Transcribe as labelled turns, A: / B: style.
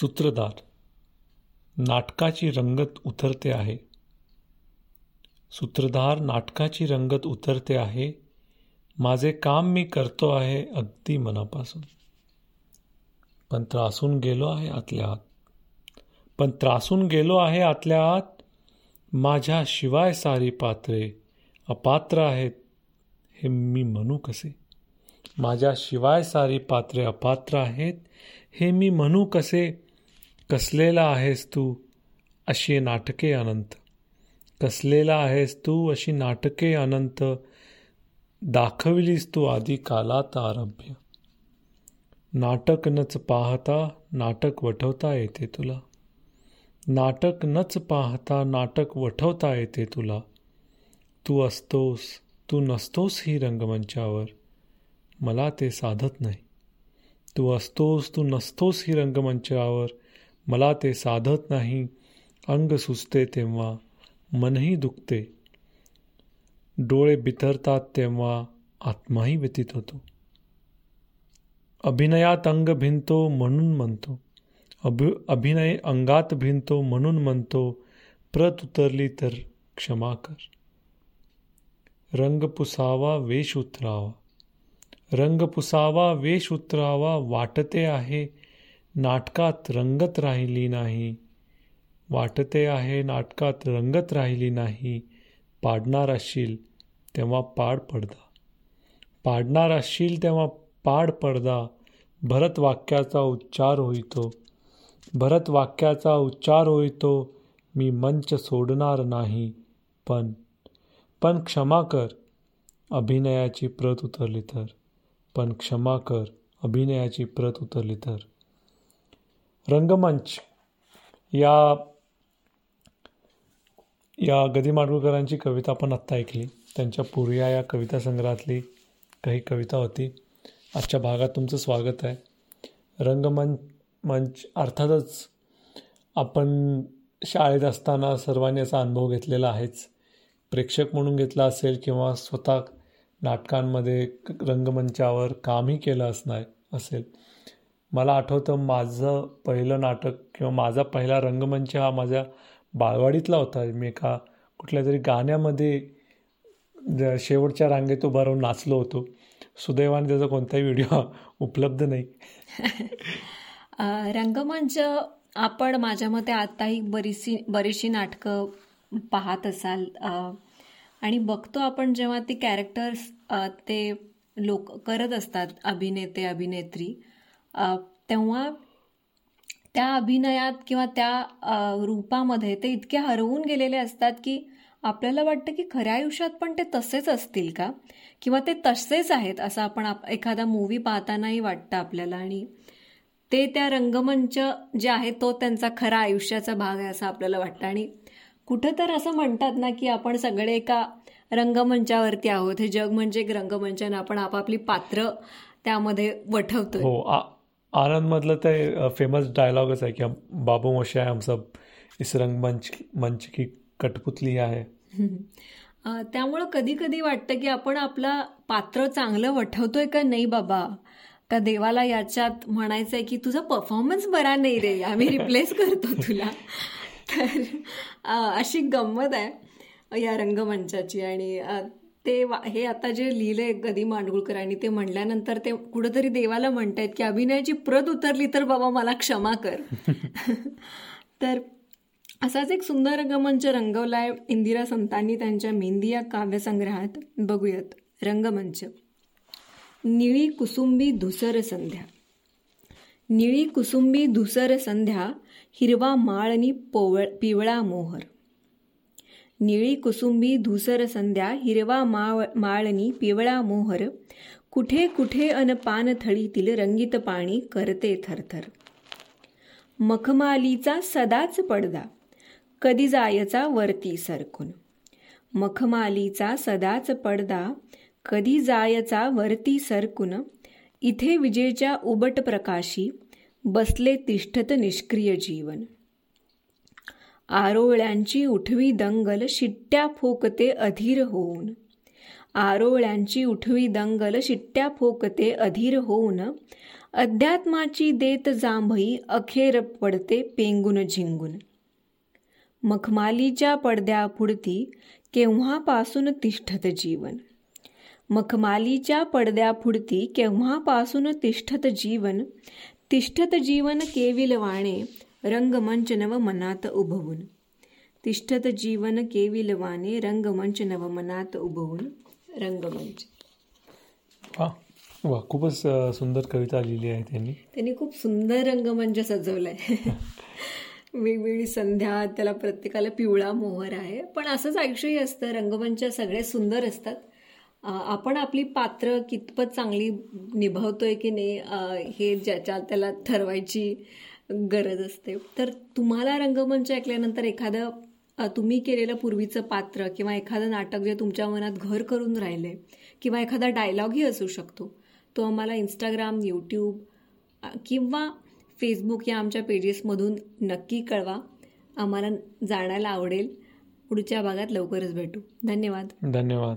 A: सूत्रधार. नाटकाची रंगत उतरते आहे. सूत्रधार नाटकाची रंगत उतरते आहे. माझे काम मी करतो आहे अगदी मनापासून. पण त्रासून गेलो आहे आतल्या आत. पण त्रासून गेलो आहे आतल्या आत. माझ्या शिवाय सारी पात्रे अपात्र आहेत हे मी म्हणू कसे? माझ्या शिवाय सारी पात्रे अपात्र आहेत हे मी म्हणू कसे? कसलेला आहेस तू अशी नाटके अनंत? कसलेला आहेस तू अशी नाटके अनंत? दाखविलीस तू आधी कालात आरभ्य. नाटक नच पाहता नाटक वठवता येते तुला. नाटक नच पाहता नाटक वठवता येते तुला. तू असतोस तू नसतोस ही रंगमंचावर. मला ते साधत नाही. तू असतोस तू नसतोस ही रंगमंचावर. मला ते साधत नाही. अंग सुचते तेव्हा मनही दुखते. डोळे बिथरतात तेव्हा आत्माही व्यतीत होतो. अभिनयात अंग भिनतो म्हणून म्हणतो. अभि अभिनय अंगात भिनतो म्हणून म्हणतो. प्रत उतरली तर क्षमा कर. रंग पुसावा वेश उतरावा. रंग पुसावा वेश उतरावा वाटते आहे. नाटकात रंगत राहिली नाही. वाटते आहे नाटकात रंगत राहिली नाही. पाडणार असशील तेव्हा पाड पडदा. पाडणार असशील तेव्हा पाड पडदा. भरत वाक्याचा उच्चार होईतो. भरत वाक्याचा उच्चार होईतो. मी मंच सोडणार नाही. पण पण क्षमा कर. अभिनयाची प्रत उतरली तर. पण क्षमा कर. अभिनयाची प्रत उतरली तर. रंगमंच या या गदी माडगुळकरांची कविता आपण आत्ता ऐकली. त्यांच्या पूर्या या कविता संग्रहातली काही कविता होती. आजच्या भागात तुमचं स्वागत आहे. रंगमंच मंच अर्थातच आपण शाळेत असताना सर्वांनी याचा अनुभव घेतलेला आहेच. प्रेक्षक म्हणून घेतला असेल किंवा स्वतः नाटकांमध्ये रंगमंचावर कामही केलं असणार असेल. मला आठवतं माझं पहिलं नाटक किंवा माझा पहिला रंगमंच हा माझ्या बाळवाडीतला होता. मी एका कुठल्या तरी गाण्यामध्ये शेवटच्या रांगेत उभा राहून नाचलो होतो. सुदैवाने त्याचा कोणताही व्हिडिओ उपलब्ध नाही.
B: रंगमंच आपण माझ्या मते आत्ताही बरीचशी बरीचशी नाटकं पाहत असाल. आणि बघतो आपण जेव्हा ती कॅरेक्टर्स ते लोक करत असतात अभिनेते अभिनेत्री तेव्हा त्या अभिनयात किंवा त्या रूपामध्ये ते इतके हरवून गेलेले असतात की आपल्याला वाटतं की खऱ्या आयुष्यात पण ते तसेच असतील का? किंवा ते तसेच आहेत असं आपण एखादा मूवी पाहतानाही वाटतं आपल्याला. आणि ते त्या रंगमंच जे आहे तो त्यांचा खरा आयुष्याचा भाग आहे असं आपल्याला वाटतं. आणि कुठं तर असं म्हणतात ना की आपण सगळे एका रंगमंचावरती आहोत. हे जग म्हणजे एक रंगमंच आणि आपण आपापली पात्र त्यामध्ये वठवतो
A: हो आनंदमधलं ते फेमस डायलॉगच आहे की बाबू मोशे आहे हम सब इस रंगमंच मंच की कठपुतली आहे
B: त्यामुळं कधी कधी वाटतं की आपण आपला पात्र चांगलं वठवतोय का नाही बाबा? का देवाला याच्यात म्हणायचं आहे की तुझा परफॉर्मन्स बरा नाही रे आम्ही रिप्लेस करतो तुला. तर अशी गंमत आहे या रंगमंचाची. आणि ते हे आता जे लिहिलंय गदी मांडगुळकरांनी ते म्हणल्यानंतर ते कुठंतरी देवाला म्हणतायत की अभिनयाची प्रत उतरली तर बाबा मला क्षमा कर. तर असाच एक सुंदर रंगमंच रंगवलाय इंदिरा संतांनी त्यांच्या मेहंदी या काव्यसंग्रहात. बघूयात रंगमंच. निळी कुसुंबी धुसर संध्या. निळी कुसुंबी धुसर संध्या हिरवा माळनी पोवळ पिवळा मोहर. निळी कुसुंबी धुसर संध्या हिरवा माळ माळनी पिवळा मोहर कुठे कुठे अन पानथळीतील रंगीत पाणी करते थरथर. मखमालीचा सदाच पडदा कधी जायचा वरती सरकून. मखमालीचा सदाच पडदा कधी जायचा वरती सरकून. इथे विजेच्या उबट प्रकाशी बसले तिष्ठत निष्क्रिय जीवन. आरोळ्यांची उठवी दंगल शिट्ट्या फोकते अधीर होऊन. आरोळ्यांची उठवी दंगल शिट्ट्या फोकते अधीर होऊन. अध्यात्माची देत जांभई अखेर पडते पेंगून झिंगून. मखमालीच्या पडद्यापुढती केव्हापासून तिष्ठत जीवन? मखमालीच्या पडद्यापुढती केव्हापासून तिष्ठत जीवन? तिष्ठत जीवन केविलवाणे रंगमंच नव मनात उभवून. तिष्ठत जीवन केविल वाणे रंगमंच नव मनात उभवून. रंगमंच.
A: वा वा खूपच सुंदर कविता लिहिली आहे त्यांनी.
B: त्यांनी खूप सुंदर रंगमंच सजवलाय. वेगवेगळी संध्या त्याला प्रत्येकाला पिवळा मोहर आहे. पण असंच आयुष्यही असतं. रंगमंच सगळे सुंदर असतात. आपण आपली पात्र कितपत चांगली निभावतोय की नाही हे ज्याच्या त्याला ठरवायची गरज असते. तर तुम्हाला रंगमंच ऐकल्यानंतर एखादं तुम्ही केलेलं पूर्वीचं पात्र किंवा एखादं नाटक जे तुमच्या मनात घर करून राहिले किंवा एखादा डायलॉगही असू शकतो. तो आम्हाला इंस्टाग्राम यूट्यूब किंवा फेसबुक या आमच्या पेजेसमधून नक्की कळवा. आम्हाला जाणायला आवडेल. पुढच्या भागात लवकरच भेटू. धन्यवाद.
A: धन्यवाद.